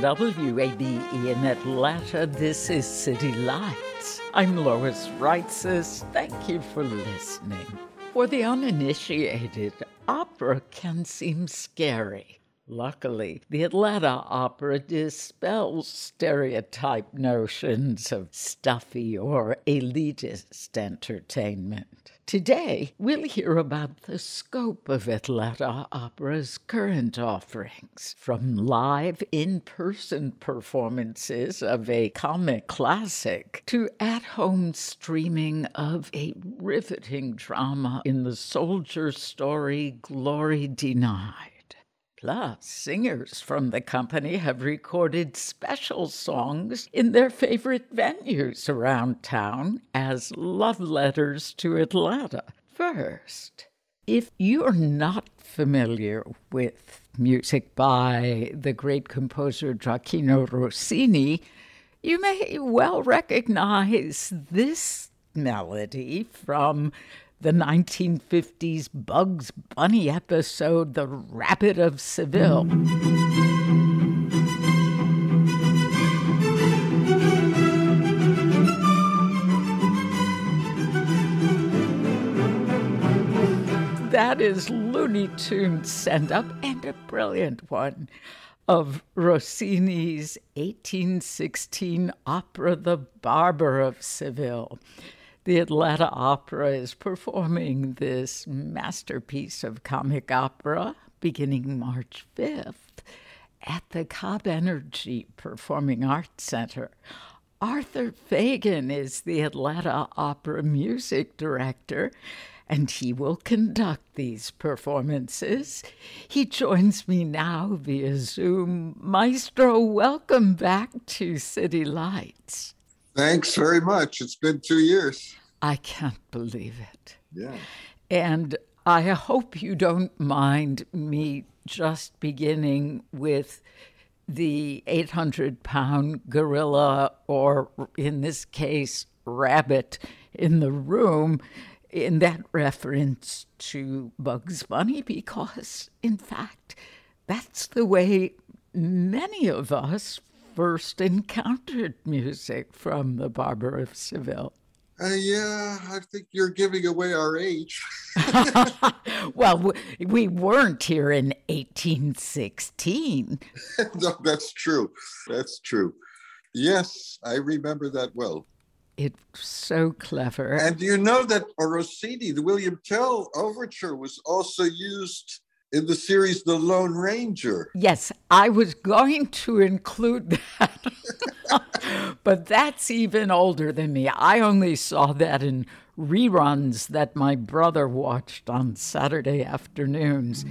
WABE in Atlanta, this is City Lights. I'm Lois Reitzes. Thank you for listening. For the uninitiated, opera can seem scary. Luckily, the Atlanta Opera dispels stereotype notions of stuffy or elitist entertainment. Today, we'll hear about the scope of Atlanta Opera's current offerings, from live in person performances of a comic classic to at home streaming of a riveting drama in the soldier story Glory Denied. Plus, singers from the company have recorded special songs in their favorite venues around town as love letters to Atlanta. First, if you're not familiar with music by the great composer Gioacchino Rossini, you may well recognize this melody from the 1950s Bugs Bunny episode, The Rabbit of Seville. That is Looney Tunes send up and a brilliant one of Rossini's 1816 opera, The Barber of Seville. The Atlanta Opera is performing this masterpiece of comic opera beginning March 5th at the Cobb Energy Performing Arts Center. Arthur Fagan is the Atlanta Opera music director, and he will conduct these performances. He joins me now via Zoom. Maestro, welcome back to City Lights. Thanks very much. It's been two years. I can't believe it. Yeah. And I hope you don't mind me just beginning with the 800 pound gorilla, or in this case, rabbit in the room, in that reference to Bugs Bunny, because in fact, that's the way many of us first encountered music from the Barber of Seville. Uh, yeah, I think you're giving away our age. well, we weren't here in 1816. no, that's true. That's true. Yes, I remember that well. It's so clever. And you know that Rossini, the William Tell overture, was also used in the series The Lone Ranger. Yes, I was going to include that. but that's even older than me. I only saw that in reruns that my brother watched on Saturday afternoons.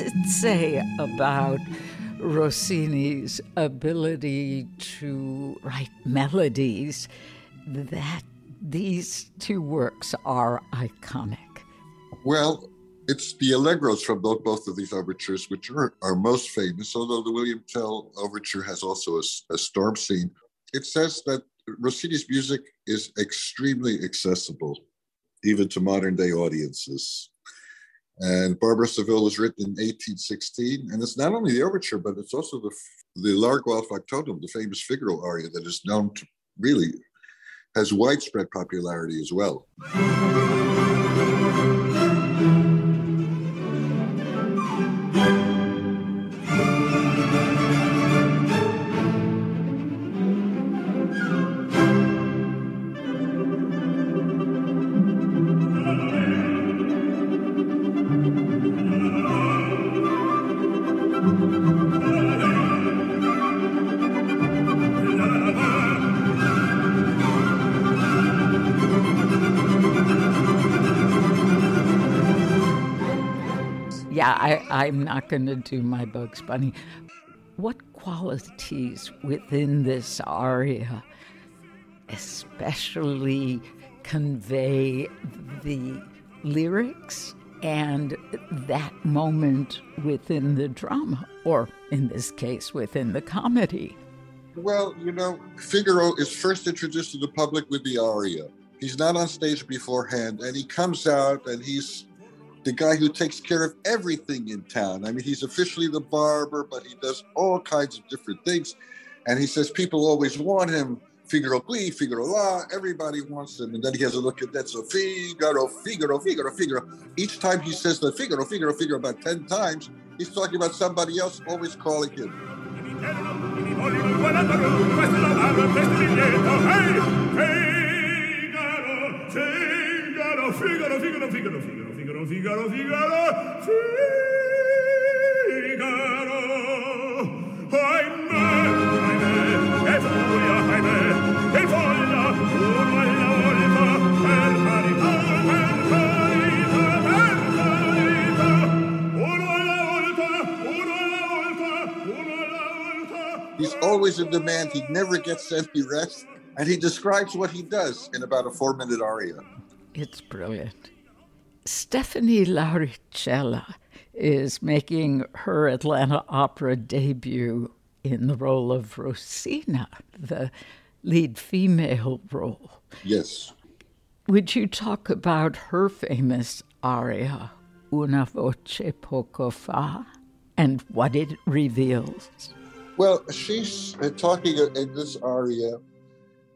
It say about Rossini's ability to write melodies that these two works are iconic? Well, It's the allegros from both, both of these overtures, which are, are most famous, although the William Tell overture has also a, a storm scene. It says that Rossini's music is extremely accessible, even to modern day audiences. And Barber of Seville was written in 1816, and it's not only the overture, but it's also the the Largo al Factotum, the famous Figaro aria that is known to really has widespread popularity as well. I'm not going to do my Bugs Bunny. What qualities within this aria especially convey the lyrics and that moment within the drama, or in this case, within the comedy? Well, you know, Figaro is first introduced to the public with the aria. He's not on stage beforehand, and he comes out and he's the guy who takes care of everything in town. I mean, he's officially the barber, but he does all kinds of different things. And he says people always want him. Figaro qui, Figaro la, everybody wants him. And then he has a look at that. So Figaro, Figaro, Figaro, Figaro. Each time he says the Figaro, Figaro, Figaro about 10 times, he's talking about somebody else, always calling him. Figaro, Figaro, Figaro, Figaro, Figaro, Figaro, Figaro, Figaro, Figaro. Ahimè, ahimè, e furia, ahimè, e folla, una alla volta, per carità, per carità, per carità, una alla volta, una alla volta, una alla volta. He's always in demand. He never gets any rest. And he describes what he does in about a four minute aria. It's brilliant. Stefani Lauricella is making her Atlanta opera debut in the role of Rosina, the lead female role. Yes. Would you talk about her famous aria, Una voce poco fa, and what it reveals? Well, she's uh, talking in this aria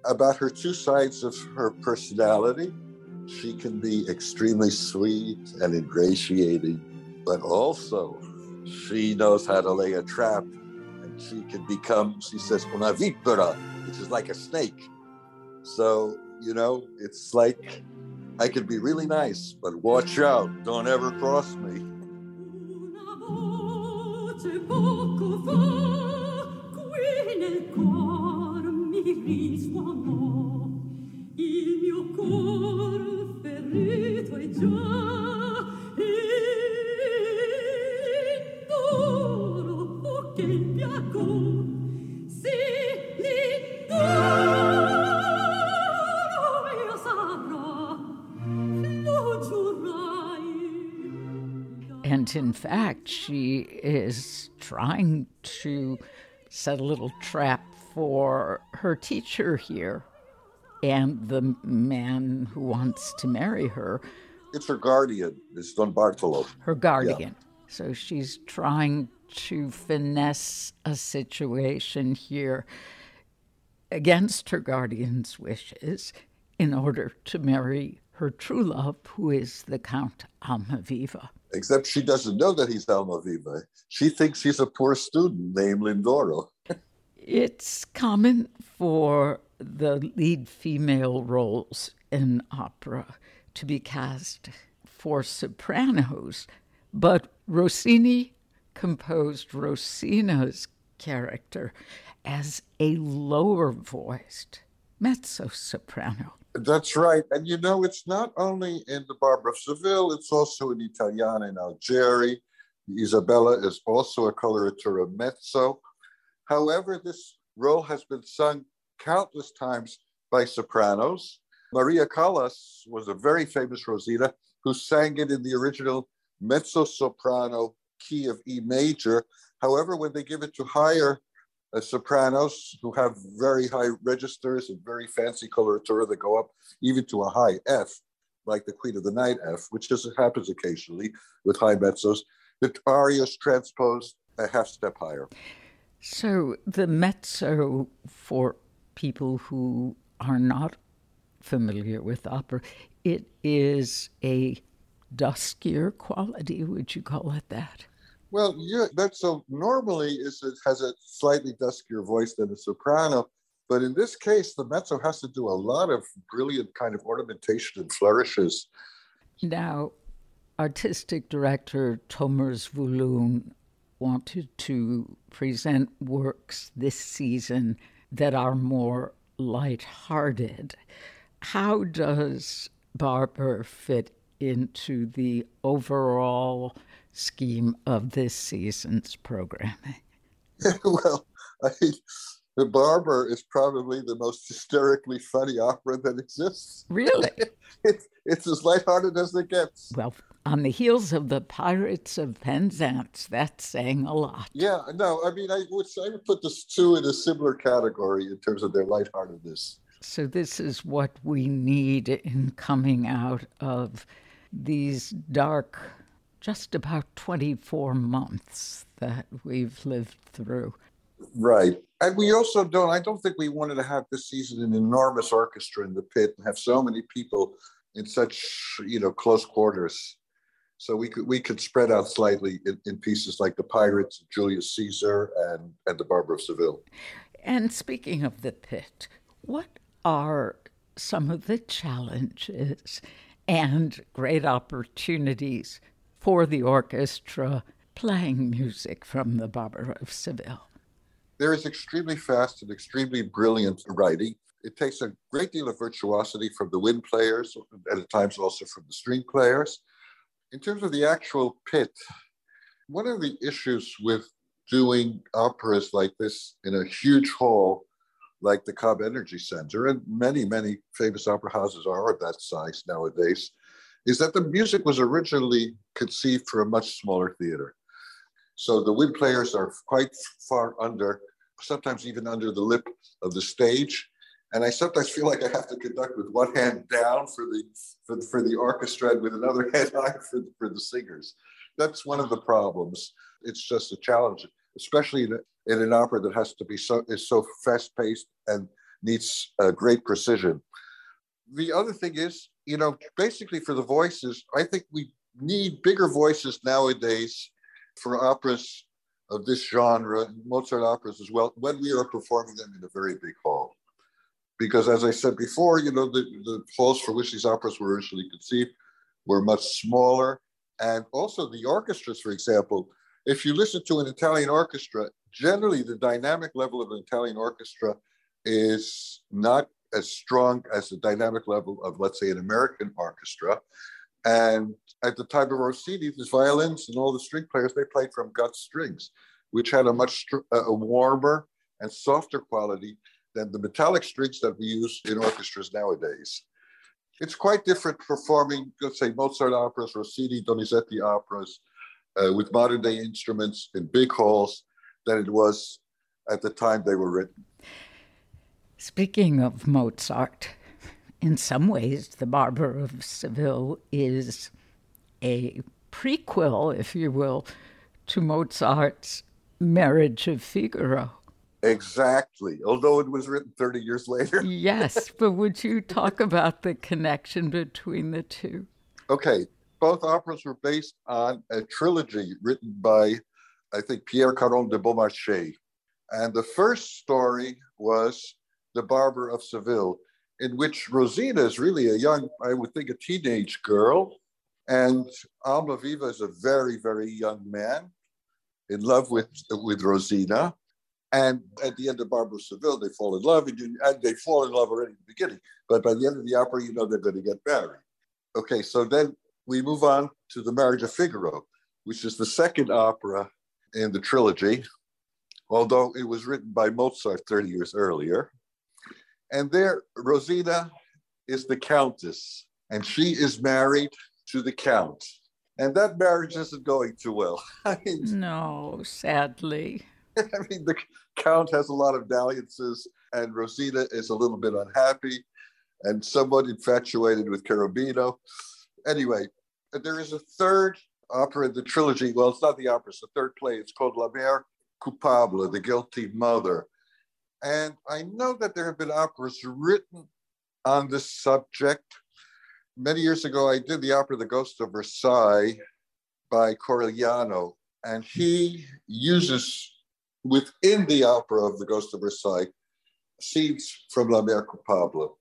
about her two sides of her personality she can be extremely sweet and ingratiating, but also she knows how to lay a trap and she can become, she says, una vipera, which is like a snake. So, you know, it's like I could be really nice, but watch out, don't ever cross me. il mio cor And in fact, she is trying to set a little trap for her teacher here and the man who wants to marry her. It's her guardian, it's Don Bartolo. Her guardian. Yeah. So she's trying to finesse a situation here against her guardian's wishes in order to marry her true love, who is the Count Almaviva. Except she doesn't know that he's Almaviva. She thinks he's a poor student named Lindoro. it's common for the lead female roles in opera to be cast for sopranos, but Rossini composed Rosina's character as a lower voiced mezzo soprano. That's right. And you know, it's not only in the Barber of Seville, it's also in Italiana in Algeri. Isabella is also a coloratura mezzo. However, this role has been sung countless times by sopranos. Maria Callas was a very famous Rosina who sang it in the original mezzo soprano key of E major. However, when they give it to higher uh, sopranos who have very high registers and very fancy coloratura that go up even to a high F, like the Queen of the Night F, which just happens occasionally with high mezzos, the aria is transposed a half step higher. So the mezzo for people who are not familiar with opera, it is a duskier quality. Would you call it that? Well, yeah, that's so normally is it has a slightly duskier voice than a soprano, but in this case, the mezzo has to do a lot of brilliant kind of ornamentation and flourishes. Now, artistic director Tomer Zvulun wanted to present works this season that are more light-hearted. How does Barber fit into the overall scheme of this season's programming? well, I, The Barber is probably the most hysterically funny opera that exists. Really? it's, it's as lighthearted as it gets. Well, on the heels of the Pirates of Penzance, that's saying a lot. Yeah, no, I mean, I would, I would put the two in a similar category in terms of their lightheartedness. So, this is what we need in coming out of these dark, just about 24 months that we've lived through. Right. And we also don't, I don't think we wanted to have this season an enormous orchestra in the pit and have so many people in such, you know, close quarters. So we could we could spread out slightly in, in pieces like the Pirates, Julius Caesar, and and the Barber of Seville. And speaking of the pit, what are some of the challenges and great opportunities for the orchestra playing music from the Barber of Seville? There is extremely fast and extremely brilliant writing. It takes a great deal of virtuosity from the wind players, and at times also from the string players. In terms of the actual pit, one of the issues with doing operas like this in a huge hall like the Cobb Energy Center, and many, many famous opera houses are of that size nowadays, is that the music was originally conceived for a much smaller theater. So the wind players are quite far under sometimes even under the lip of the stage. And I sometimes feel like I have to conduct with one hand down for the for the, for the orchestra and with another hand high for the, for the singers. That's one of the problems. It's just a challenge, especially in, a, in an opera that has to be so is so fast paced and needs uh, great precision. The other thing is, you know, basically for the voices, I think we need bigger voices nowadays for operas of this genre, Mozart operas as well, when we are performing them in a very big hall. Because as I said before, you know, the, the halls for which these operas were originally conceived were much smaller. And also the orchestras, for example, if you listen to an Italian orchestra, generally the dynamic level of an Italian orchestra is not as strong as the dynamic level of, let's say, an American orchestra. And at the time of Rossini, the violins and all the string players, they played from gut strings, which had a much a warmer and softer quality than the metallic strings that we use in orchestras nowadays. It's quite different performing, let's say, Mozart operas, Rossini, Donizetti operas uh, with modern day instruments in big halls than it was at the time they were written. Speaking of Mozart, in some ways, The Barber of Seville is a prequel, if you will, to Mozart's Marriage of Figaro. Exactly, although it was written 30 years later. yes, but would you talk about the connection between the two? Okay, both operas were based on a trilogy written by, I think, Pierre Caron de Beaumarchais. And the first story was The Barber of Seville, in which Rosina is really a young, I would think, a teenage girl. And Almaviva is a very, very young man in love with, with Rosina. And at the end of Barber of Seville, they fall in love, and, you, and they fall in love already in the beginning. But by the end of the opera, you know they're going to get married. Okay, so then we move on to The Marriage of Figaro, which is the second opera in the trilogy, although it was written by Mozart 30 years earlier. And there, Rosina is the countess, and she is married to the count. And that marriage isn't going too well. I mean, no, sadly. I mean, the Count has a lot of dalliances, and Rosina is a little bit unhappy and somewhat infatuated with Cherubino. Anyway, there is a third opera in the trilogy. Well, it's not the opera, it's the third play. It's called La Mère Coupable, The Guilty Mother. And I know that there have been operas written on this subject. Many years ago, I did the opera The Ghost of Versailles by Corigliano, and he uses within the opera of The Ghost of Versailles scenes from La Mère Coupable.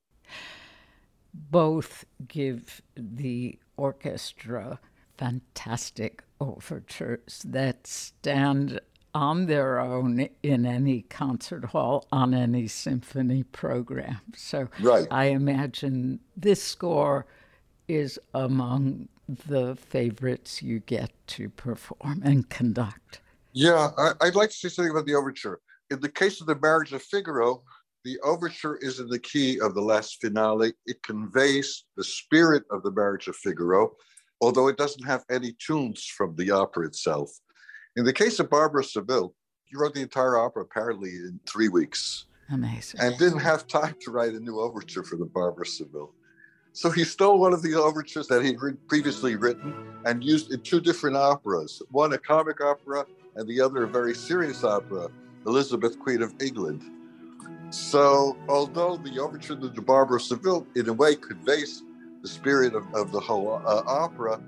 Both give the orchestra fantastic overtures that stand on their own in any concert hall, on any symphony program. So right. I imagine this score is among the favorites you get to perform and conduct. Yeah, I, would like to say something about the overture. In the case of the Marriage of Figaro, the overture is in the key of the last finale. It conveys the spirit of the Marriage of Figaro, although it doesn't have any tunes from the opera itself. In the case of Barber of Seville, he wrote the entire opera apparently in three weeks. Amazing. And didn't have time to write a new overture for the Barber of Seville. So he stole one of the overtures that he'd previously written and used in two different operas one a comic opera and the other a very serious opera, Elizabeth, Queen of England. So, although the overture to the Barber of Seville, in a way, conveys the spirit of, of the whole uh, opera,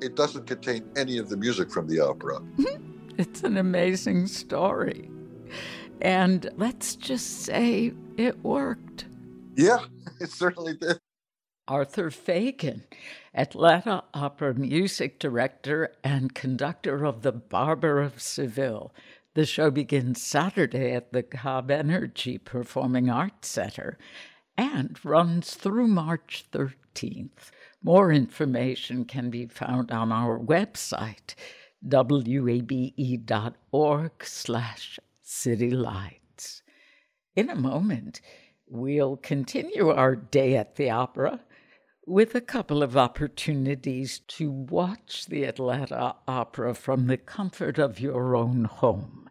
it doesn't contain any of the music from the opera. it's an amazing story. And let's just say it worked. Yeah, it certainly did. Arthur Fagan, Atlanta Opera music director and conductor of The Barber of Seville. The show begins Saturday at the Cobb Energy Performing Arts Center and runs through March 13th. More information can be found on our website, wabe.org slash citylights. In a moment, we'll continue our day at the opera with a couple of opportunities to watch the Atlanta Opera from the comfort of your own home.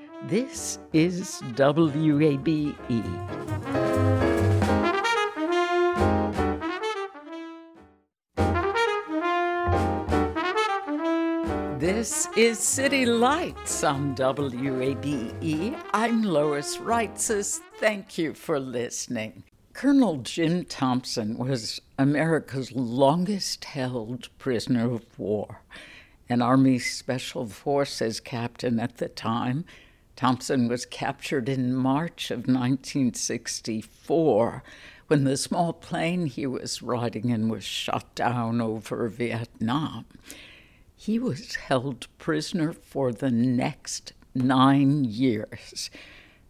this is WABE. This is City Lights on WABE. I'm Lois Reitzes. Thank you for listening. Colonel Jim Thompson was America's longest held prisoner of war, an Army Special Forces captain at the time Thompson was captured in March of 1964 when the small plane he was riding in was shot down over Vietnam. He was held prisoner for the next nine years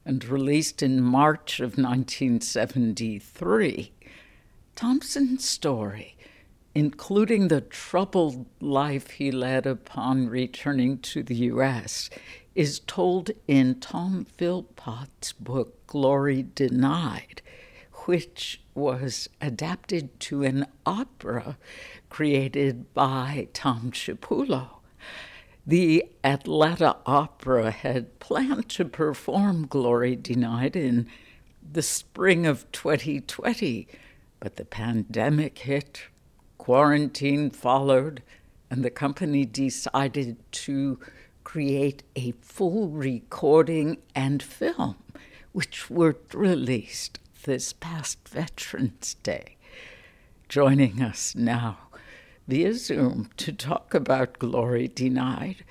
and released in March of 1973. Thompson's story, including the troubled life he led upon returning to the U.S., is told in Tom Philpott's book, Glory Denied, which was adapted to an opera created by Tom Cipullo. The Atlanta Opera had planned to perform Glory Denied in the spring of 2020, but the pandemic hit, quarantine followed, and the company decided to create a full recording and film, which were released this past Veterans Day. Joining us now via Zoom to talk about Glory Denied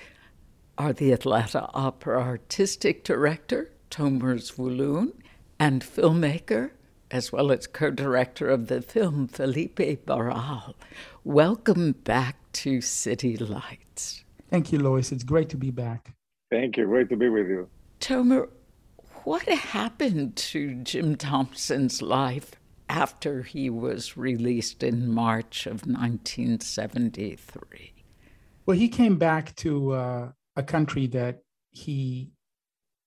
are the Atlanta Opera Artistic Director, Tomer Zvulun, and filmmaker, as well as co director of the film, Felipe Barral. Welcome back to City Lights. Thank you, Lois. It's great to be back. Thank you. Great to be with you. Tomer, what happened to Jim Thompson's life after he was released in March of 1973? Well, he came back to uh, a country that he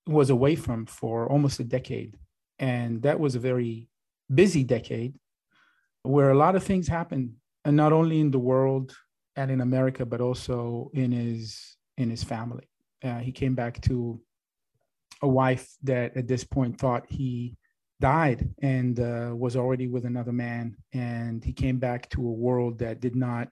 was away from for almost a decade. And that was a very busy decade where a lot of things happened, and not only in the world and in America, but also in his in his family. Uh, he came back to a wife that at this point thought he died and uh, was already with another man. And he came back to a world that did not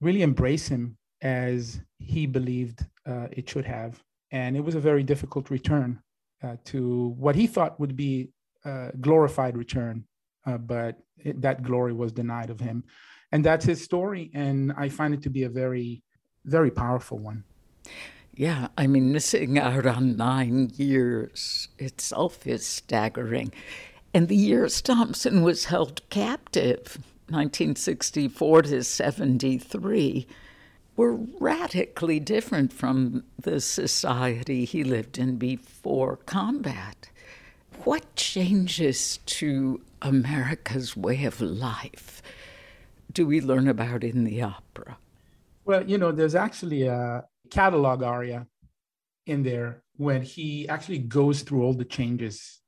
really embrace him as he believed uh, it should have. And it was a very difficult return uh, to what he thought would be a glorified return, uh, but it, that glory was denied of him. And that's his story. And I find it to be a very, very powerful one. Yeah, I mean, missing out on nine years itself is staggering. And the years Thompson was held captive, 1964 to 73, were radically different from the society he lived in before combat. What changes to America's way of life do we learn about in the opera? Well, you know, there's actually a catalog aria in there when he actually goes through all the changes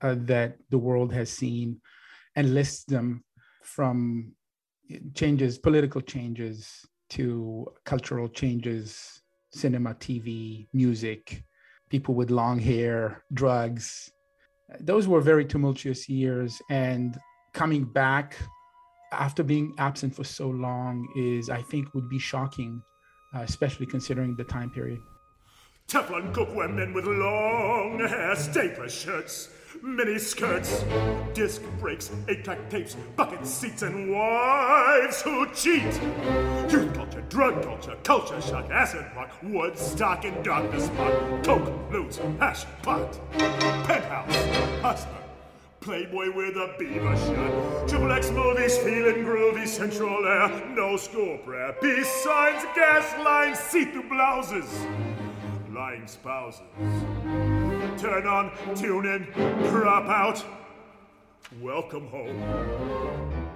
uh, that the world has seen and lists them from changes, political changes to cultural changes, cinema, TV, music, people with long hair, drugs. Those were very tumultuous years. And coming back after being absent for so long is, I think, would be shocking, uh, especially considering the time period. Teflon cookware men with long hair, stapler shirts, mini skirts, disc brakes, eight-track tapes, bucket seats, and wives who cheat. Youth culture, drug culture, culture shock, acid rock, Woodstock, and darkness spot, coke, loot, hash, pot, penthouse, hustler. Playboy with a beaver shirt. Triple X movies, feeling groovy, central air. No school prep. Peace signs, gas lines, see-through blouses. Lying spouses. Turn on, tune in, crop out. Welcome home.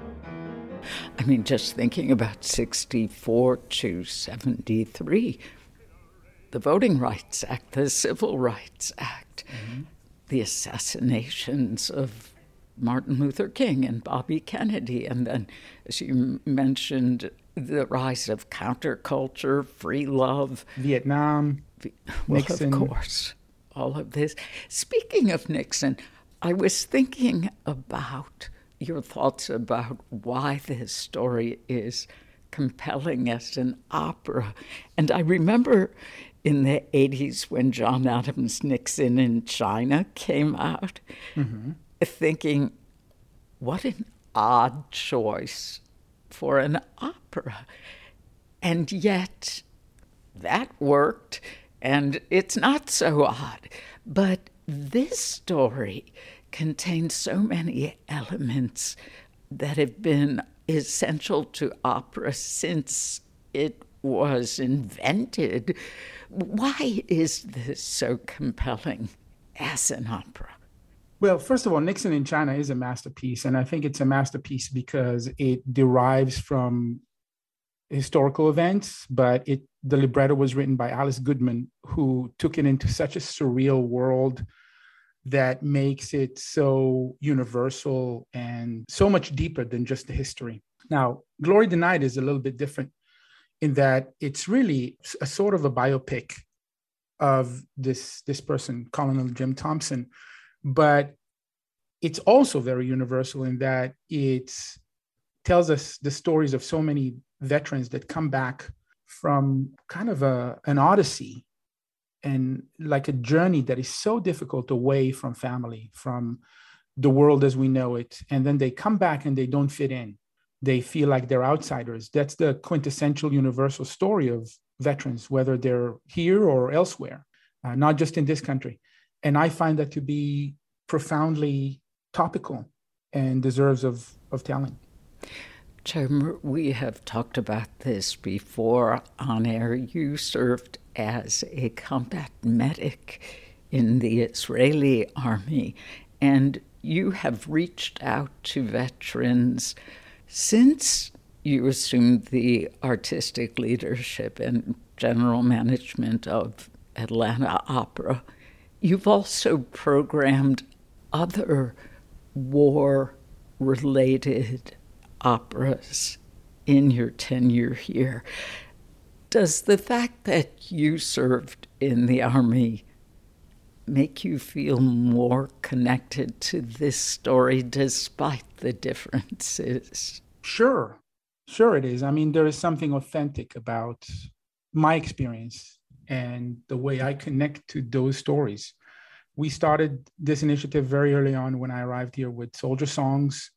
I mean, just thinking about 64 to 73, the Voting Rights Act, the Civil Rights Act, mm-hmm. The assassinations of Martin Luther King and Bobby Kennedy, and then, as you mentioned, the rise of counterculture, free love, Vietnam, well, Nixon. of course, all of this. Speaking of Nixon, I was thinking about your thoughts about why this story is compelling as an opera. And I remember in the 80s when John Adams' Nixon in China came out, mm-hmm. thinking, what an odd choice for an opera. And yet, that worked, and it's not so odd. But this story contains so many elements that have been essential to opera since it was invented. Why is this so compelling as an opera? Well, first of all, Nixon in China is a masterpiece. And I think it's a masterpiece because it derives from historical events, but it the libretto was written by Alice Goodman, who took it into such a surreal world that makes it so universal and so much deeper than just the history. Now, Glory Denied is a little bit different in that it's really a sort of a biopic of this this person, Colonel Jim Thompson, but it's also very universal in that it tells us the stories of so many veterans that come back from kind of a, an odyssey and like a journey that is so difficult away from family, from the world as we know it. And then they come back and they don't fit in. They feel like they're outsiders. That's the quintessential universal story of veterans, whether they're here or elsewhere, uh, not just in this country. And I find that to be profoundly topical and deserves of, of telling. Jim, we have talked about this before on air. You served as a combat medic in the Israeli army, and you have reached out to veterans since you assumed the artistic leadership and general management of Atlanta Opera. You've also programmed other war related operas in your tenure here. Does the fact that you served in the Army make you feel more connected to this story despite the differences? Sure, sure it is. I mean, there is something authentic about my experience and the way I connect to those stories. We started this initiative very early on when I arrived here with Soldier Songs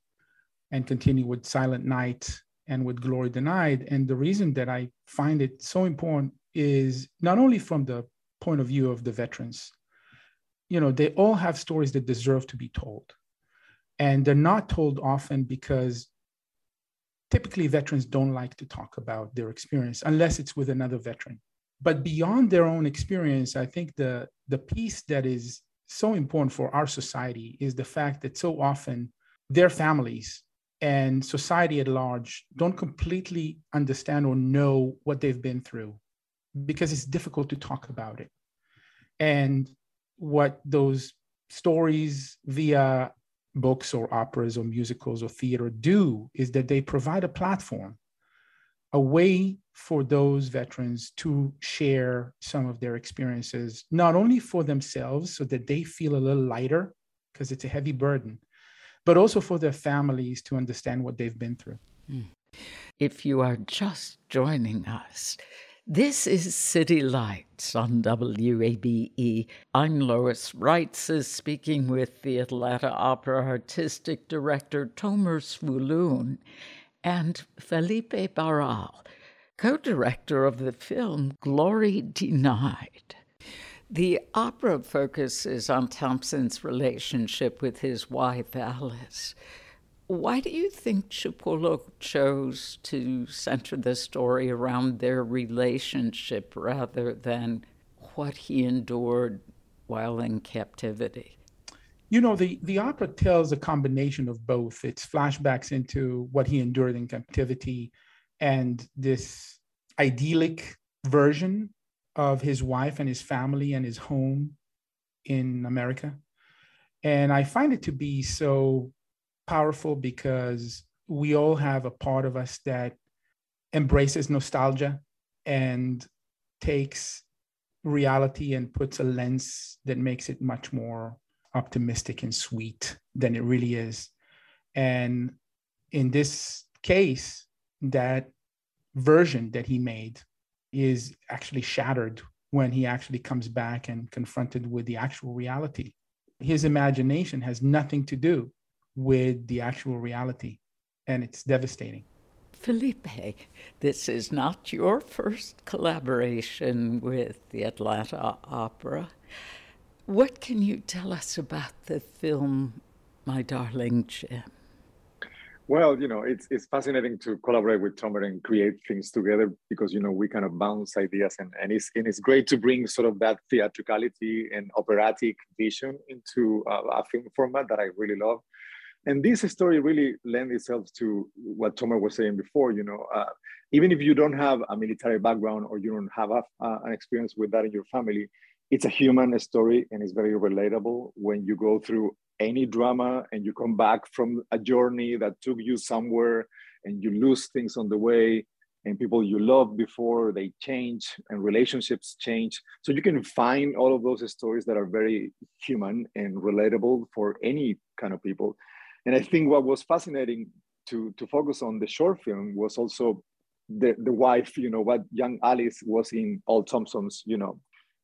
and continue with Silent Night and with Glory Denied. And the reason that I find it so important is not only from the point of view of the veterans, you know, they all have stories that deserve to be told. And they're not told often because typically veterans don't like to talk about their experience unless it's with another veteran. But beyond their own experience, I think the, the piece that is so important for our society is the fact that so often their families and society at large don't completely understand or know what they've been through because it's difficult to talk about it. And what those stories via books or operas or musicals or theater do is that they provide a platform, a way for those veterans to share some of their experiences, not only for themselves so that they feel a little lighter, because it's a heavy burden, but also for their families to understand what they've been through. Hmm. If you are just joining us, this is City Lights on WABE. I'm Lois Reitzes speaking with the Atlanta Opera Artistic Director Tomer Zvulun and Felipe Barral, co director of the film Glory Denied. The opera focuses on Thompson's relationship with his wife, Alice. Why do you think Cipullo chose to center the story around their relationship rather than what he endured while in captivity? You know, the, the opera tells a combination of both. It's flashbacks into what he endured in captivity and this idyllic version of his wife and his family and his home in America. And I find it to be so powerful because we all have a part of us that embraces nostalgia and takes reality and puts a lens that makes it much more optimistic and sweet than it really is. And in this case, that version that he made is actually shattered when he actually comes back and confronted with the actual reality. His imagination has nothing to do with the actual reality, and it's devastating. Felipe, this is not your first collaboration with the Atlanta Opera. What can you tell us about the film, My Darling Jim? Well, you know, it's it's fascinating to collaborate with Tomer and create things together because you know we kind of bounce ideas and, and it's and it's great to bring sort of that theatricality and operatic vision into uh, a film format that I really love. And this story really lends itself to what Tomer was saying before. You know, uh, even if you don't have a military background or you don't have a, uh, an experience with that in your family, it's a human story and it's very relatable when you go through any drama and you come back from a journey that took you somewhere and you lose things on the way and people you love before they change and relationships change so you can find all of those stories that are very human and relatable for any kind of people and i think what was fascinating to to focus on the short film was also the the wife you know what young alice was in Al Thompson's you know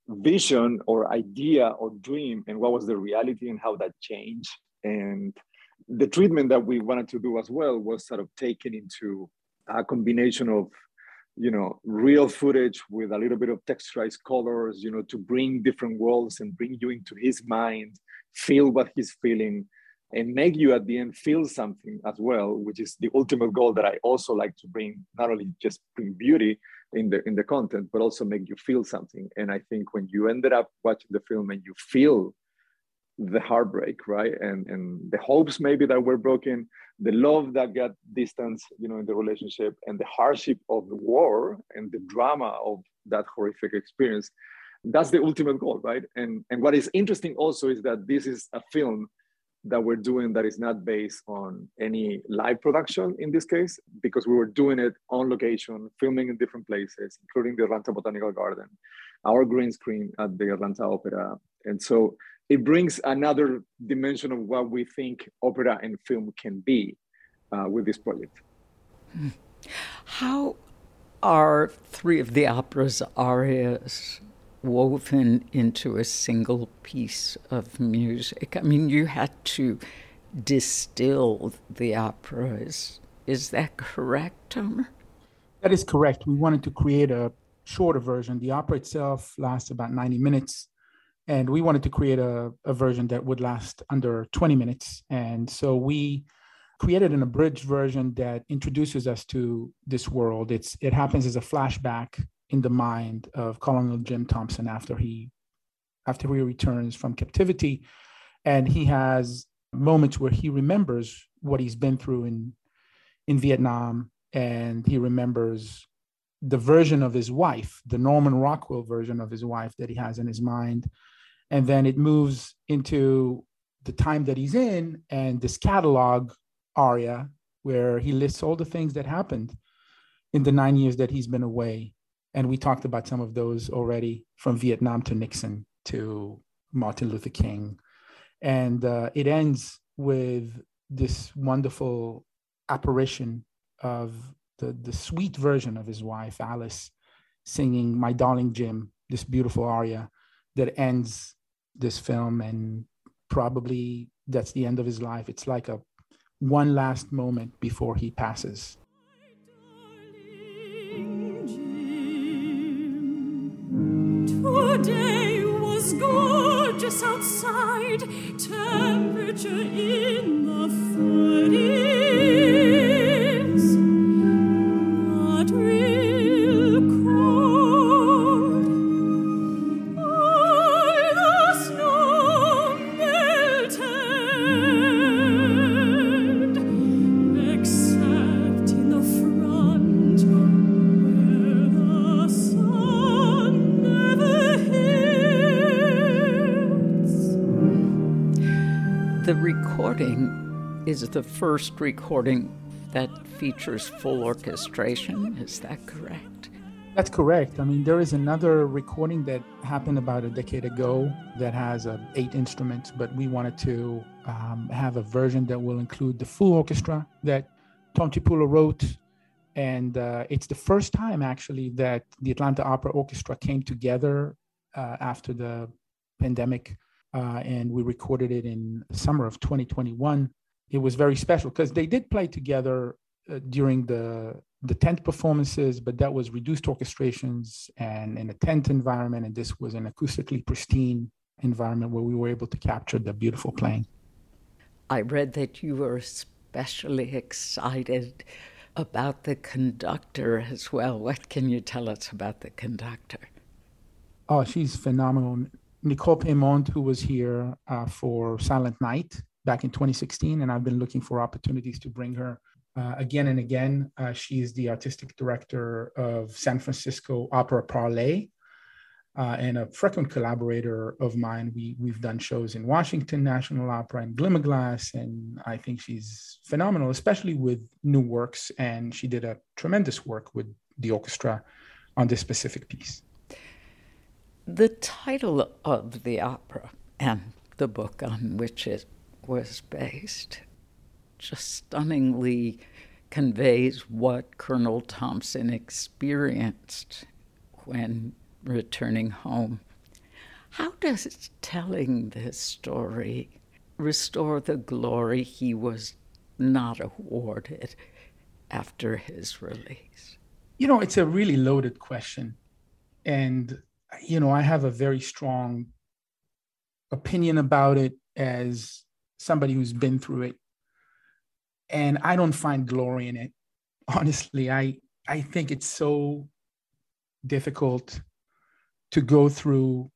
vision or idea or dream and what was the reality and how that changed. And the treatment that we wanted to do as well was sort of taken into a combination of you know real footage with a little bit of texturized colors you know to bring different worlds and bring you into his mind feel what he's feeling and make you at the end feel something as well which is the ultimate goal that i also like to bring not only just bring beauty in the in the content but also make you feel something. And i think when you ended up watching the film and you feel the heartbreak right and and the hopes maybe that were broken the love that got distance you know in the relationship and the hardship of the war and the drama of that horrific experience that's the ultimate goal right? And and what is interesting also is that this is a film that we're doing that is not based on any live production in this case because we were doing it on location filming in different places including the atlanta botanical garden our green screen at the atlanta opera and so it brings another dimension of what we think opera and film can be uh, with this project. How are three of the opera's arias woven into a single piece of music? I mean, you had to distill the operas. Is that correct, Tomer? That is correct. We wanted to create a shorter version. The opera itself lasts about 90 minutes and we wanted to create a, a version that would last under 20 minutes and so we created an abridged version that introduces us to this world it's it happens as a flashback in the mind of colonel jim thompson after he after he returns from captivity and he has moments where he remembers what he's been through in in vietnam and he remembers the version of his wife, the Norman Rockwell version of his wife that he has in his mind. And then it moves into the time that he's in and this catalog aria where he lists all the things that happened in the nine years that he's been away. And we talked about some of those already from Vietnam to Nixon to Martin Luther King. And uh, it ends with this wonderful apparition of the, the sweet version of his wife, Alice, singing My Darling Jim, this beautiful aria that ends this film. And probably that's the end of his life. It's like a one last moment before he passes. Today was gorgeous outside, temperature in the 40s. Is the first recording that features full orchestration. Is that correct? That's correct. I mean, there is another recording that happened about a decade ago that has uh, eight instruments, but we wanted to um, have a version that will include the full orchestra that Tom Cipullo wrote. And uh, it's the first time, actually, that the Atlanta Opera Orchestra came together uh, after the pandemic uh, and we recorded it in summer of 2021. It was very special because they did play together uh, during the the tent performances, but that was reduced orchestrations and in a tent environment, and this was an acoustically pristine environment where we were able to capture the beautiful playing. I read that you were especially excited about the conductor as well. What can you tell us about the conductor? Oh, she's phenomenal. Nicole Paiement, who was here uh, for Silent Night back in 2016, and I've been looking for opportunities to bring her uh, again and again. Uh, she is the artistic director of San Francisco Opera Parallèle uh, and a frequent collaborator of mine. We, we've done shows in Washington National Opera and Glimmerglass, and I think she's phenomenal, especially with new works. And she did a tremendous work with the orchestra on this specific piece. The title of the opera and the book on which it was based just stunningly conveys what Colonel Thompson experienced when returning home How does telling this story restore the glory he was not awarded after his release? You know, it's a really loaded question. And, you know, I have a very strong opinion about it as somebody who's been through it. And I don't find glory in it. Honestly, I, I think it's so difficult to go through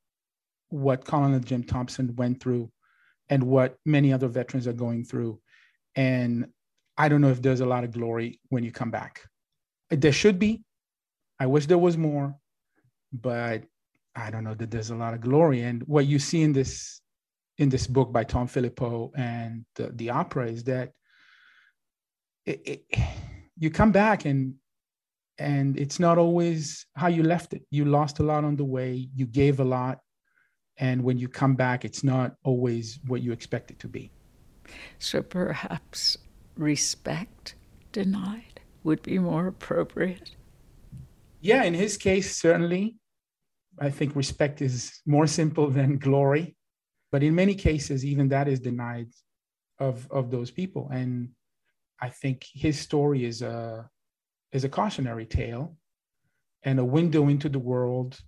what Colonel Jim Thompson went through and what many other veterans are going through. And I don't know if there's a lot of glory when you come back. There should be. I wish there was more, but I don't know that there's a lot of glory. And what you see in this in this book by Tom Philpott and the, the opera is that it, it, you come back and and it's not always how you left it. You lost a lot on the way. You gave a lot, and when you come back, it's not always what you expect it to be. So perhaps respect denied would be more appropriate. Yeah, in his case, certainly. I think respect is more simple than glory. But in many cases, even that is denied of, of those people. And I think his story is a, is a cautionary tale and a window into the world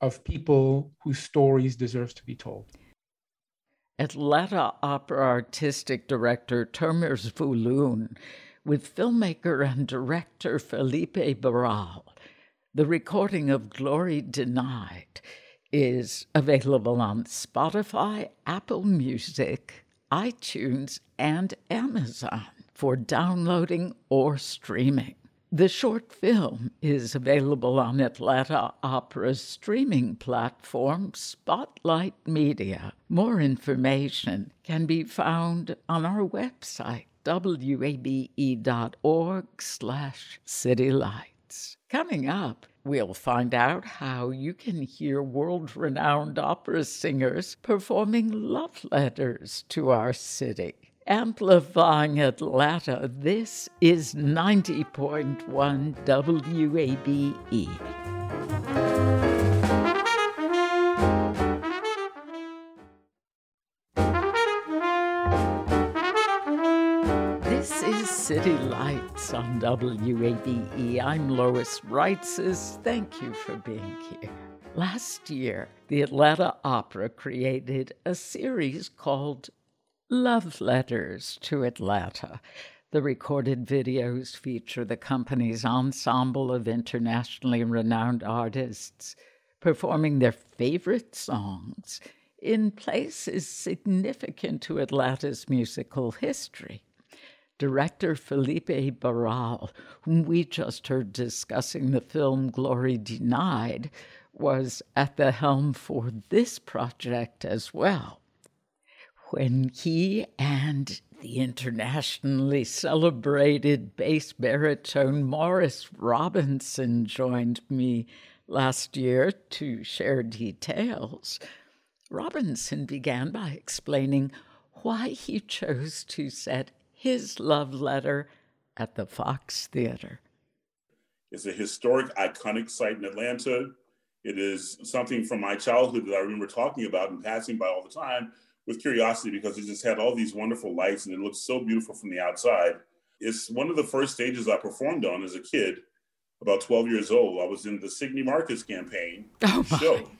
of people whose stories deserves to be told. Atlanta Opera Artistic Director Tomer Zvulun with filmmaker and director Felipe Barral. The recording of Glory Denied is available on Spotify, Apple Music, iTunes, and Amazon for downloading or streaming. The short film is available on Atlanta Opera's streaming platform, Spotlight Media. More information can be found on our website, wabe.org slash citylights. Coming up, we'll find out how you can hear world-renowned opera singers performing love letters to our city. Amplifying Atlanta, this is 90.1 WABE. This is City Lights on WABE. I'm Lois Reitzes. Thank you for being here. Last year, the Atlanta Opera created a series called Love Letters to Atlanta. The recorded videos feature the company's ensemble of internationally renowned artists performing their favorite songs in places significant to Atlanta's musical history. Director Felipe Barral, whom we just heard discussing the film Glory Denied, was at the helm for this project as well when he and the internationally celebrated bass baritone Morris Robinson joined me last year to share details. Robinson began by explaining why he chose to set his love letter at the Fox Theater. It's a historic, iconic site in Atlanta. It is something from my childhood that I remember talking about and passing by all the time with curiosity because it just had all these wonderful lights and it looked so beautiful from the outside. It's one of the first stages I performed on as a kid, about 12 years old. I was in the Signy Marcus campaign oh show.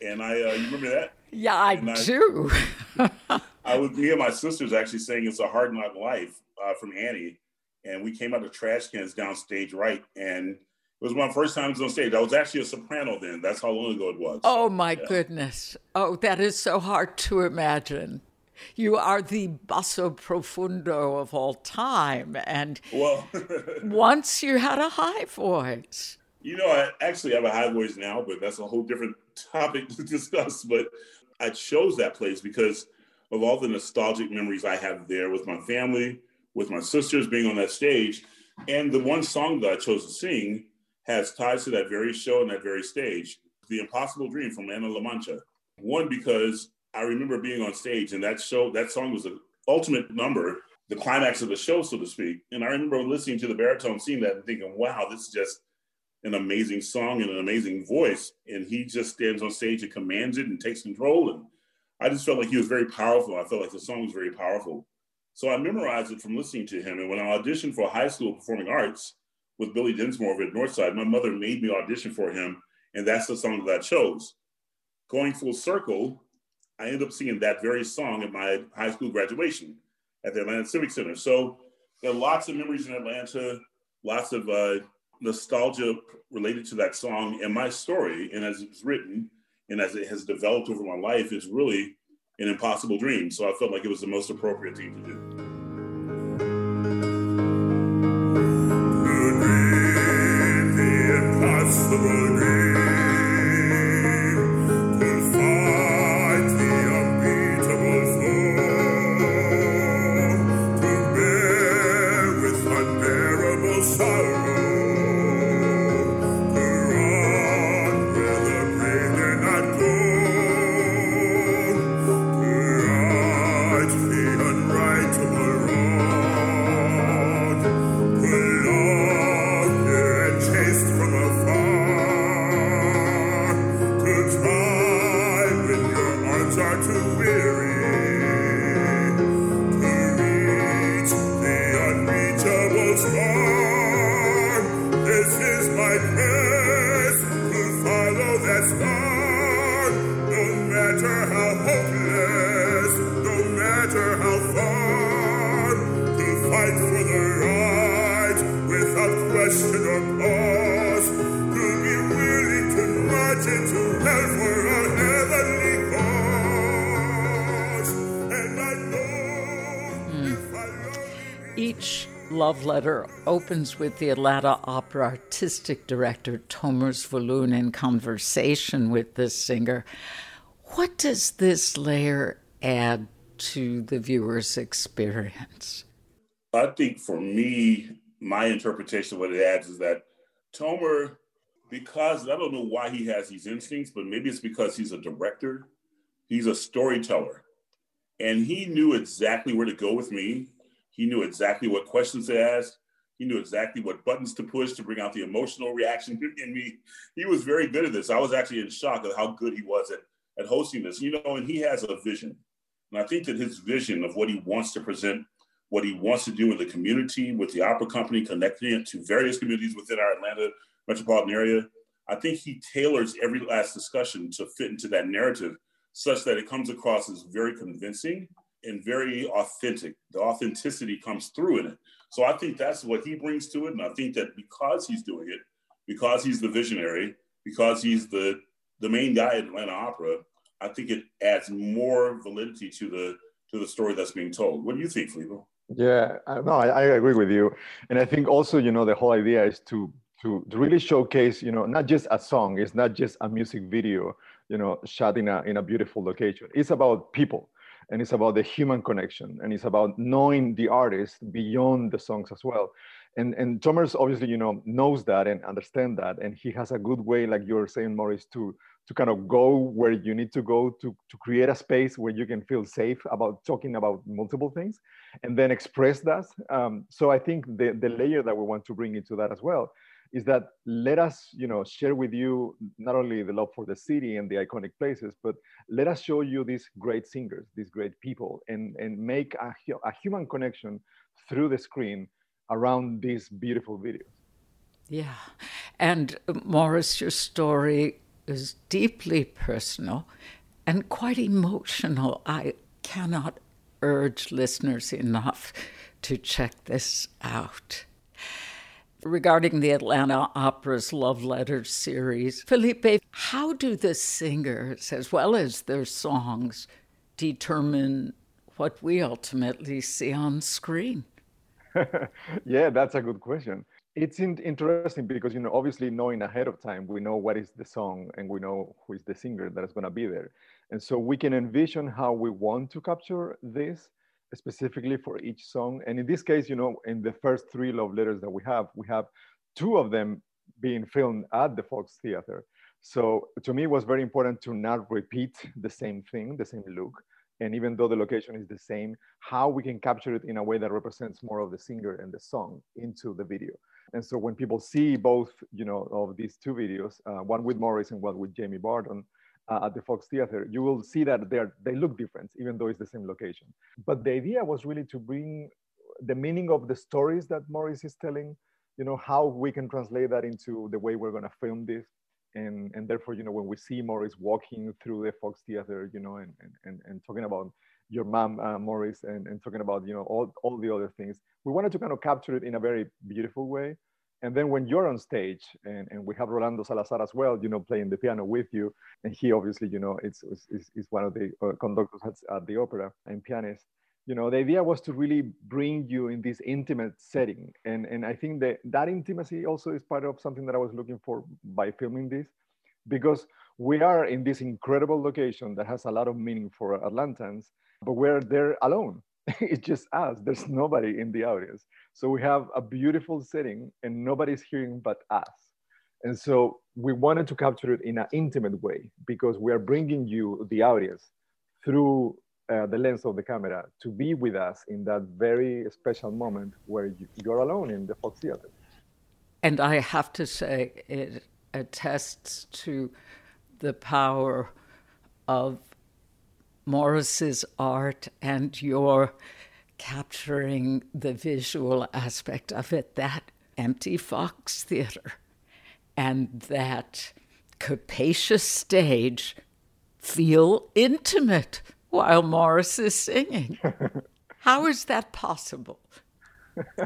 And I, uh, you remember that? Yeah, I and do. I, was, me and my sisters actually saying It's a Hard Knock Life uh, from Annie. And we came out of trash cans downstage right. And it was my first time on stage. I was actually a soprano then. That's how long ago it was. Oh my yeah. goodness. Oh, that is so hard to imagine. You are the basso profundo of all time. And well, once you had a high voice. You know, I actually have a high voice now, but that's a whole different topic to discuss. But I chose that place because of all the nostalgic memories I have there with my family, with my sisters being on that stage. And the one song that I chose to sing has ties to that very show and that very stage. The Impossible Dream from Man of La Mancha. One, because I remember being on stage and that show, that song was the ultimate number, the climax of the show, so to speak. And I remember listening to the baritone, seeing that and thinking, wow, this is just an amazing song and an amazing voice, and he just stands on stage and commands it and takes control. And I just felt like he was very powerful. I felt like the song was very powerful. So I memorized it from listening to him. And when I auditioned for high school performing arts with Billy Dinsmore over at Northside, my mother made me audition for him, and that's the song that I chose. Going full circle, I ended up singing that very song at my high school graduation at the Atlanta Civic Center. So there are lots of memories in Atlanta, lots of uh, nostalgia related to that song and my story. And as it's written and as it has developed over my life, is really an impossible dream. So I felt like it was the most appropriate thing to do. impossible love letter opens with the Atlanta Opera artistic director Tomer Zvulun in conversation with the singer. What does this layer add to the viewer's experience? I think for me, my interpretation of what it adds is that Tomer, because I don't know why he has these instincts, but maybe it's because he's a director, he's a storyteller. And he knew exactly where to go with me he knew exactly what questions to ask. He knew exactly what buttons to push to bring out the emotional reaction in me. He was very good at this. I was actually in shock of how good he was at, at hosting this. You know, and he has a vision. And I think that his vision of what he wants to present, what he wants to do in the community with the opera company, connecting it to various communities within our Atlanta metropolitan area, I think he tailors every last discussion to fit into that narrative such that it comes across as very convincing and very authentic. The authenticity comes through in it. So I think that's what he brings to it. And I think that because he's doing it, because he's the visionary, because he's the the main guy at Atlanta Opera, I think it adds more validity to the to the story that's being told. What do you think, Felipe? Yeah, no, I, I agree with you, and I think also you know the whole idea is to to, to really showcase you know not just a song, it's not just a music video, you know, shot in a in a beautiful location. It's about people and it's about the human connection and it's about knowing the artist beyond the songs as well. And and Tomer's obviously you know knows that and understand that and he has a good way like you're saying Morris to to kind of go where you need to go to to create a space where you can feel safe about talking about multiple things and then express that. Um, so I think the the layer that we want to bring into that as well is that let us you know share with you not only the love for the city and the iconic places but let us show you these great singers these great people and and make a, a human connection through the screen around these beautiful videos. Yeah. And uh, morris your story is deeply personal and quite emotional. I cannot urge listeners enough to check this out regarding the Atlanta Opera's Love Letters series. Felipe, how do the singers, as well as their songs, determine what we ultimately see on screen? yeah, that's a good question. It's in- interesting because, you know, obviously knowing ahead of time, we know what is the song and we know who is the singer that is going to be there. And so we can envision how we want to capture this specifically for each song. And in this case, you know, in the first three love letters that we have, we have two of them being filmed at the Fox Theater. So to me, it was very important to not repeat the same thing, the same look. And even though the location is the same, how we can capture it in a way that represents more of the singer and the song into the video. And so when people see both, you know, of these two videos, uh, one with Morris and one with Jamie Barton, uh, at the Fox Theater, you will see that they they look different, even though it's the same location. But the idea was really to bring the meaning of the stories that Morris is telling, you know, how we can translate that into the way we're going to film this. And, and therefore, you know, when we see Morris walking through the Fox Theater, you know, and, and, and talking about your mom, uh, Morris, and, and talking about, you know, all, all the other things, we wanted to kind of capture it in a very beautiful way. And then when you're on stage, and, and we have Rolando Salazar as well, you know, playing the piano with you, and he obviously, you know, is, one of the uh, conductors at the opera and pianist. You know the idea was to really bring you in this intimate setting. And and i think that that intimacy also is part of something that i was looking for by filming this because we are in this incredible location that has a lot of meaning for atlantans but we're there alone. It's just us. There's nobody in the audience so we have a beautiful setting and nobody's hearing but us and so we wanted to capture it in an intimate way because we are bringing you the audience through uh, the lens of the camera to be with us in that very special moment where you, you're alone in the Fox Theater. And I have to say, it attests to the power of Morris's art and your capturing the visual aspect of it, that empty Fox Theater and that capacious stage feel intimate while Morris is singing. How is that possible?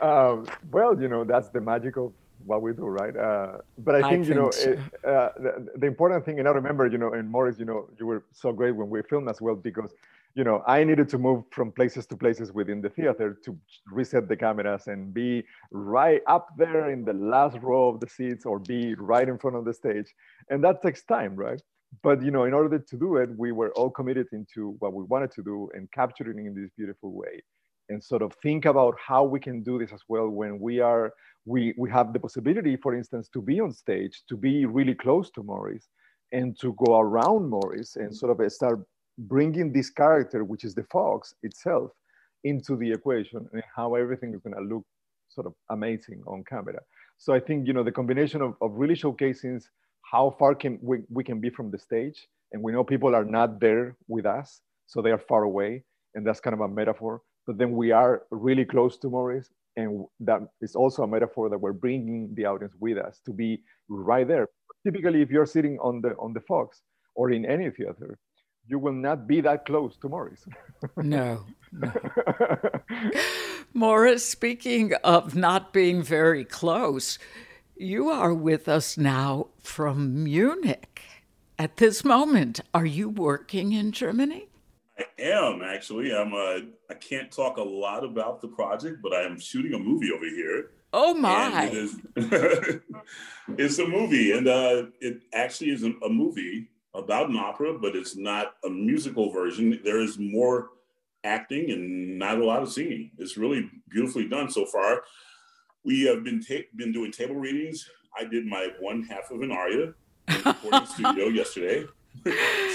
um, well, you know, that's the magic of what we do, right? Uh, but I think, I you know, so. it, uh, the, the, important thing, and I remember, you know, in Morris, you know, you were so great when we filmed as well because, you know, I needed to move from places to places within the theater to reset the cameras and be right up there in the last row of the seats or be right in front of the stage. And that takes time, right? but you know in order to do it we were all committed into what we wanted to do and capturing in this beautiful way and sort of think about how we can do this as well when we are we we have the possibility for instance to be on stage to be really close to morris and to go around morris and sort of start bringing this character which is the fox itself into the equation and how everything is going to look sort of amazing on camera. So i think you know the combination of, of really showcasing how far can we, we can be from the stage and we know people are not there with us so they are far away and that's kind of a metaphor. But then we are really close to morris and that is also a metaphor that we're bringing the audience with us to be right there. Typically if you're sitting on the on the fox or in any theater you will not be that close to morris no, no. morris speaking of not being very close you are with us now from Munich. At this moment, are you working in Germany? I am actually. I'm. Uh, I can't talk a lot about the project, but I am shooting a movie over here. Oh my! It is, it's a movie, and uh, it actually is a movie about an opera, but it's not a musical version. There is more acting and not a lot of singing. It's really beautifully done so far. We have been ta- been doing table readings. I did my one half of an aria in the recording studio yesterday.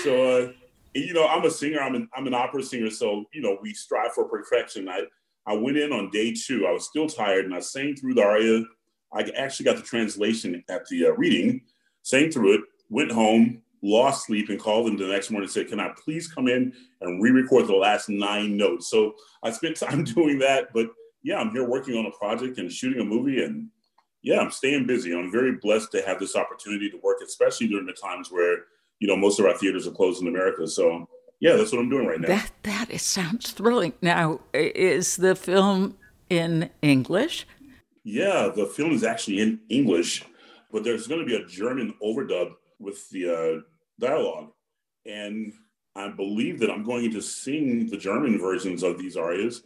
so, uh, you know, I'm a singer. I'm an I'm an opera singer. So, you know, we strive for perfection. I I went in on day two. I was still tired, and I sang through the aria. I actually got the translation at the uh, reading, sang through it, went home, lost sleep, and called them the next morning and said, "Can I please come in and re-record the last nine notes?" So I spent time doing that, but yeah, I'm here working on a project and shooting a movie and yeah, I'm staying busy. I'm very blessed to have this opportunity to work, especially during the times where, you know, most of our theaters are closed in America. So yeah, that's what I'm doing right now. That that is, sounds thrilling. Now, is the film in English? Yeah, the film is actually in English, but there's going to be a German overdub with the uh, dialogue, and I believe that I'm going to sing the German versions of these arias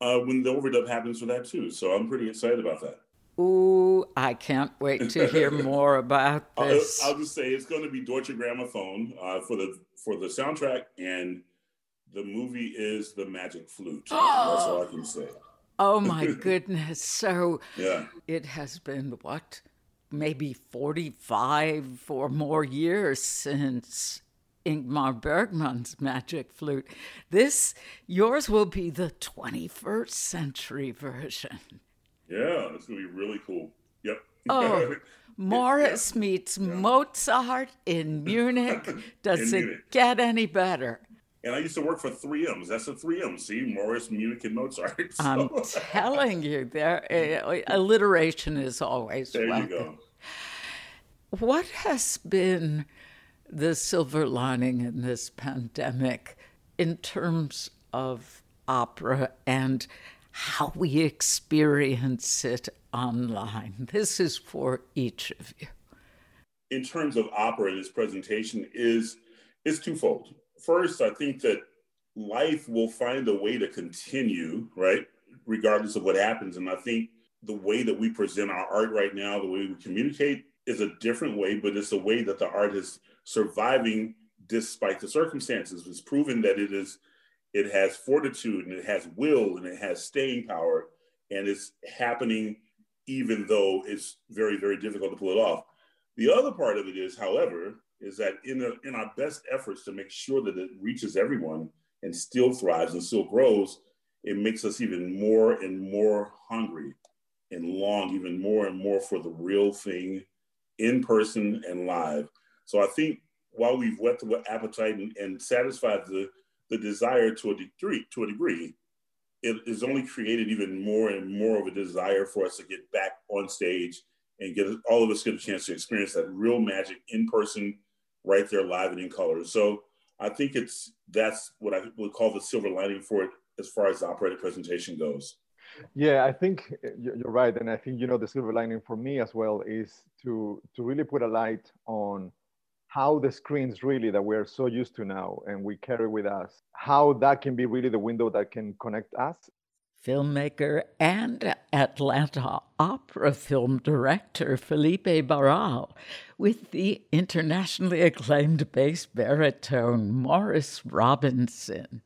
uh, when the overdub happens for that too. So I'm pretty excited about that. Ooh, I can't wait to hear more about this. I'll, I'll, just say it's going to be Deutsche Grammophon uh, for the for the soundtrack, and the movie is The Magic Flute. That's all I can say. Oh my goodness! So yeah, it has been what, maybe forty-five or more years since Ingmar Bergman's magic flute. This, yours will be the 21st century version. Yeah, it's gonna be really cool. Yep. Oh, Morris yeah. meets yeah. Mozart in Munich. Does in it Munich. get any better? And I used to work for 3Ms. That's a 3M. See, Morris, Munich, and Mozart. So. I'm telling you, there uh, alliteration is always there welcome. you go. What has been the silver lining in this pandemic in terms of opera and how we experience it online? This is for each of you. In terms of opera, this presentation is is twofold first, I think that life will find a way to continue, right? Regardless of what happens. And I think the way that we present our art right now, the way we communicate is a different way, but it's a way that the art is surviving despite the circumstances. It's proven that it is it has fortitude and it has will and it has staying power and it's happening even though it's very, very difficult to pull it off. The other part of it is, however, is that in, a, in our best efforts to make sure that it reaches everyone and still thrives and still grows, it makes us even more and more hungry and long even more and more for the real thing in person and live. So I think while we've whet the appetite and, and satisfied the, the desire to a degree, to a degree, it has only created even more and more of a desire for us to get back on stage and get all of us get a chance to experience that real magic in person right there live and in color. So I think it's that's what I would call the silver lining for it as far as the operator presentation goes. Yeah, I think you're right, and I think you know the silver lining for me as well is to to really put a light on how the screens really that we're so used to now and we carry with us, how that can be really the window that can connect us filmmaker and Atlanta opera film director Felipe Barral with the internationally acclaimed bass baritone Morris Robinson.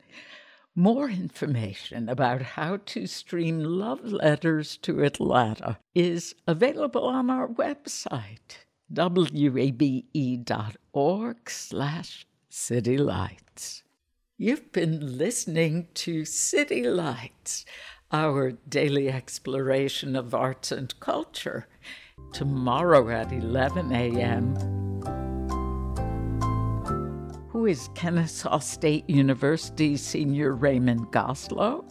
More information about how to stream Love Letters to Atlanta is available on our website, wabe.org slash citylights. You've been listening to City Lights, our daily exploration of arts and culture. Tomorrow at 11 a.m. Who is Kennesaw State University senior Raymond Goslow?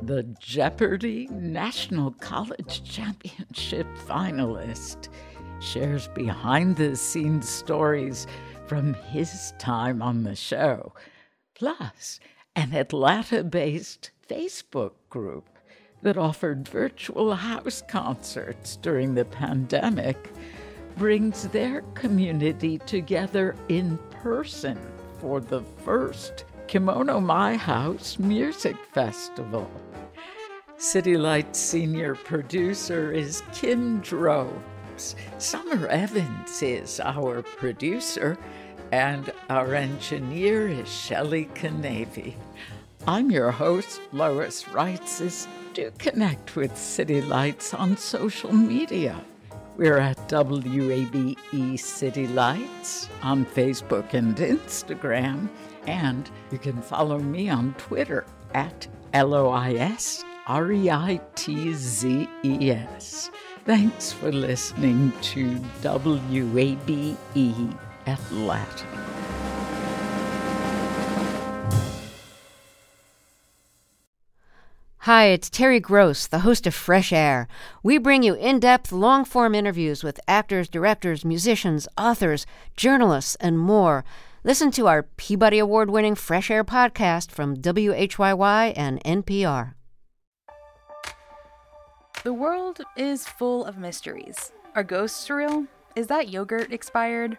The Jeopardy National College Championship finalist shares behind the scenes stories from his time on the show Plus, an Atlanta based Facebook group that offered virtual house concerts during the pandemic brings their community together in person for the first Kimono My House Music Festival. City Lights senior producer is Kim Drobes. Summer Evans is our producer and our engineer is Shelley Canavy. I'm your host, Lois Reitzes. Do connect with City Lights on social media. We're at WABE City Lights on Facebook and Instagram, and you can follow me on Twitter at L O I S R E I T Z E S. Thanks for listening to WABE Atlanta. Hi, it's Terry Gross, the host of Fresh Air. We bring you in depth, long form interviews with actors, directors, musicians, authors, journalists, and more. Listen to our Peabody Award winning Fresh Air podcast from WHYY and NPR. The world is full of mysteries. Are ghosts real? Is that yogurt expired?